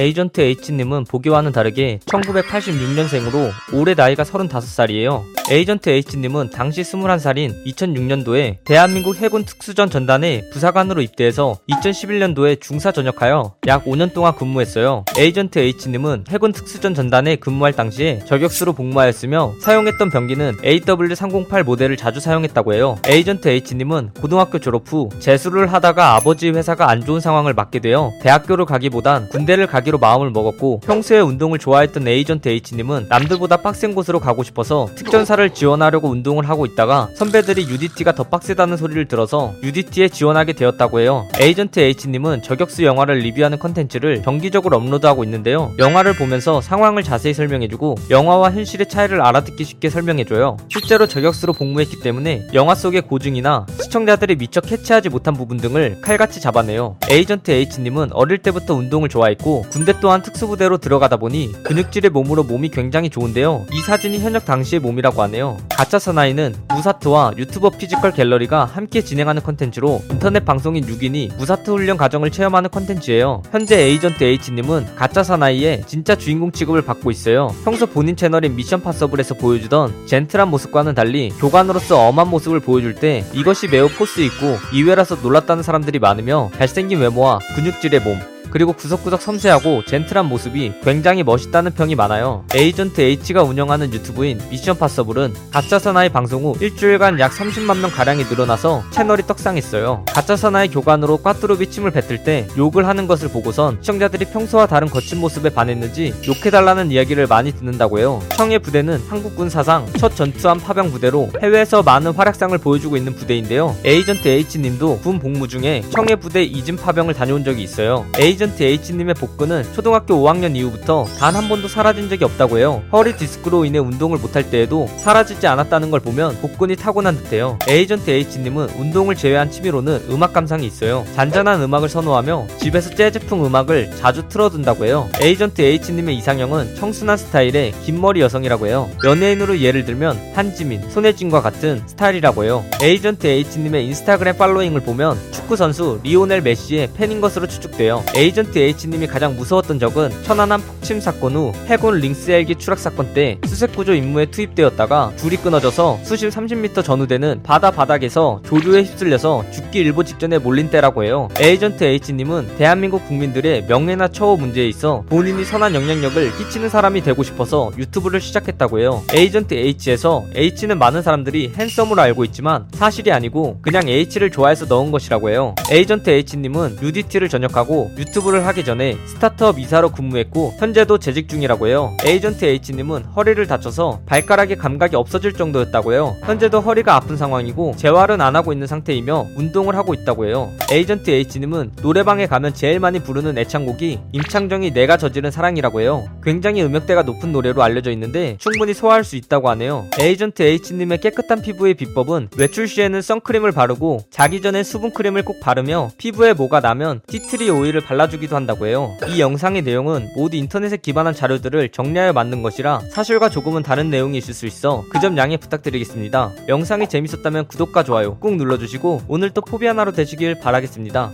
에이전트 H님은 보기와는 다르게 1986년생으로 올해 나이가 35살이에요. 에이전트 H님은 당시 21살인 2006년도에 대한민국 해군 특수전 전단에 부사관으로 입대해서 2011년도에 중사 전역하여 약 5년 동안 근무했어요. 에이전트 H님은 해군 특수전 전단에 근무할 당시에 저격수로 복무하였으며 사용했던 병기는 AW308 모델을 자주 사용했다고 해요. 에이전트 H님은 고등학교 졸업 후 재수를 하다가 아버지 회사가 안 좋은 상황을 맞게 되어 대학교를 가기보단 군대를 가기 로 마음을 먹었고 평소에 운동을 좋아했던 에이전트 H님은 남들보다 빡센 곳으로 가고 싶어서 특전사를 지원하려고 운동을 하고 있다가 선배들이 UDT가 더 빡세다는 소리를 들어서 UDT에 지원하게 되었다고 해요. 에이전트 H님은 저격수 영화를 리뷰하는 컨텐츠를 정기적으로 업로드하고 있는데요. 영화를 보면서 상황을 자세히 설명해주고 영화와 현실의 차이를 알아듣기 쉽게 설명해줘요. 실제로 저격수로 복무했기 때문에 영화 속의 고증이나 시청자들이 미처 캐치하지 못한 부분 등을 칼같이 잡아내요. 에이전트 H님은 어릴 때부터 운동을 좋아했고 군대 또한 특수부대로 들어가다 보니 근육질의 몸으로 몸이 굉장히 좋은데요. 이 사진이 현역 당시의 몸이라고 하네요. 가짜 사나이는 무사트와 유튜버 피지컬 갤러리가 함께 진행하는 컨텐츠로 인터넷 방송인 6인이 무사트 훈련 과정을 체험하는 컨텐츠예요. 현재 에이전트 H님은 가짜 사나이의 진짜 주인공 취급을 받고 있어요. 평소 본인 채널인 미션 파서블에서 보여주던 젠틀한 모습과는 달리 교관으로서 엄한 모습을 보여줄 때 이것이 매우 포스 있고 의외라서 놀랐다는 사람들이 많으며 잘생긴 외모와 근육질의 몸 그리고 구석구석 섬세하고 젠틀한 모습이 굉장히 멋있다는 평이 많아요. 에이전트 H가 운영하는 유튜브인 미션 파서블은 가짜 사나이 방송 후 일주일간 약 30만 명 가량이 늘어나서 채널이 떡상했어요. 가짜 사나이 교관으로 꽈뚜룹이 침을 뱉을 때 욕을 하는 것을 보고선 시청자들이 평소와 다른 거친 모습에 반했는지 욕해달라는 이야기를 많이 듣는다고 해요. 청해 부대는 한국군 사상 첫 전투함 파병 부대로 해외에서 많은 활약상을 보여주고 있는 부대인데요. 에이전트 H님도 군 복무 중에 청해 부대 이진 파병을 다녀온 적이 있어요. 에이전트 H님의 복근은 초등학교 5학년 이후부터 단 한 번도 사라진 적이 없다고 해요. 허리 디스크로 인해 운동을 못할 때에도 사라지지 않았다는 걸 보면 복근이 타고난 듯해요. 에이전트 H님은 운동을 제외한 취미로는 음악 감상이 있어요. 잔잔한 음악을 선호하며 집에서 재즈풍 음악을 자주 틀어둔다고 해요. 에이전트 H님의 이상형은 청순한 스타일의 긴 머리 여성이라고 해요. 연예인으로 예를 들면 한지민, 손예진과 같은 스타일이라고 해요. 에이전트 H님의 인스타그램 팔로잉을 보면 축구 선수 리오넬 메시의 팬인 것으로 추측돼요. 에이전트 H님이 가장 무서웠던 적은 천안함 폭침 사건 후 해군 링스 헬기 추락 사건 때 수색 구조 임무에 투입되었다가 줄이 끊어져서 수심 30m 전후되는 바다 바닥에서 조류에 휩쓸려서 죽기 일보 직전에 몰린 때라고 해요. 에이전트 H님은 대한민국 국민들의 명예나 처우 문제에 있어 본인이 선한 영향력을 끼치는 사람이 되고 싶어서 유튜브를 시작했다고 해요. 에이전트 H에서 H는 많은 사람들이 handsome으로 알고 있지만 사실이 아니고 그냥 H를 좋아해서 넣은 것이라고 해요. 에이전트 H님은 UDT를 전역하고 유튜브 를 하기 전에 스타트업 이사로 근무했고 현재도 재직 중이라고 해요. 에이전트 H님은 허리를 다쳐서 발가락의 감각이 없어질 정도였다고 해요. 현재도 허리가 아픈 상황이고 재활은 안 하고 있는 상태이며 운동을 하고 있다고 해요. 에이전트 H님은 노래방에 가면 제일 많이 부르는 애창곡이 임창정의 내가 저지른 사랑이라고 해요. 굉장히 음역대가 높은 노래로 알려져 있는데 충분히 소화할 수 있다고 하네요. 에이전트 H님의 깨끗한 피부의 비법은 외출 시에는 선크림을 바르고 자기 전에 수분크림을 꼭 바르며 피부에 뭐가 나면 티트리 오일을 발라 주기도 한다고 해요. 이 영상의 내용은 모두 인터넷에 기반한 자료들을 정리하여 만든 것이라 사실과 조금은 다른 내용이 있을 수 있어 그 점 양해 부탁드리겠습니다. 영상이 재밌었다면 구독과 좋아요 꾹 눌러주시고 오늘 또 포비아나로 되시길 바라겠습니다.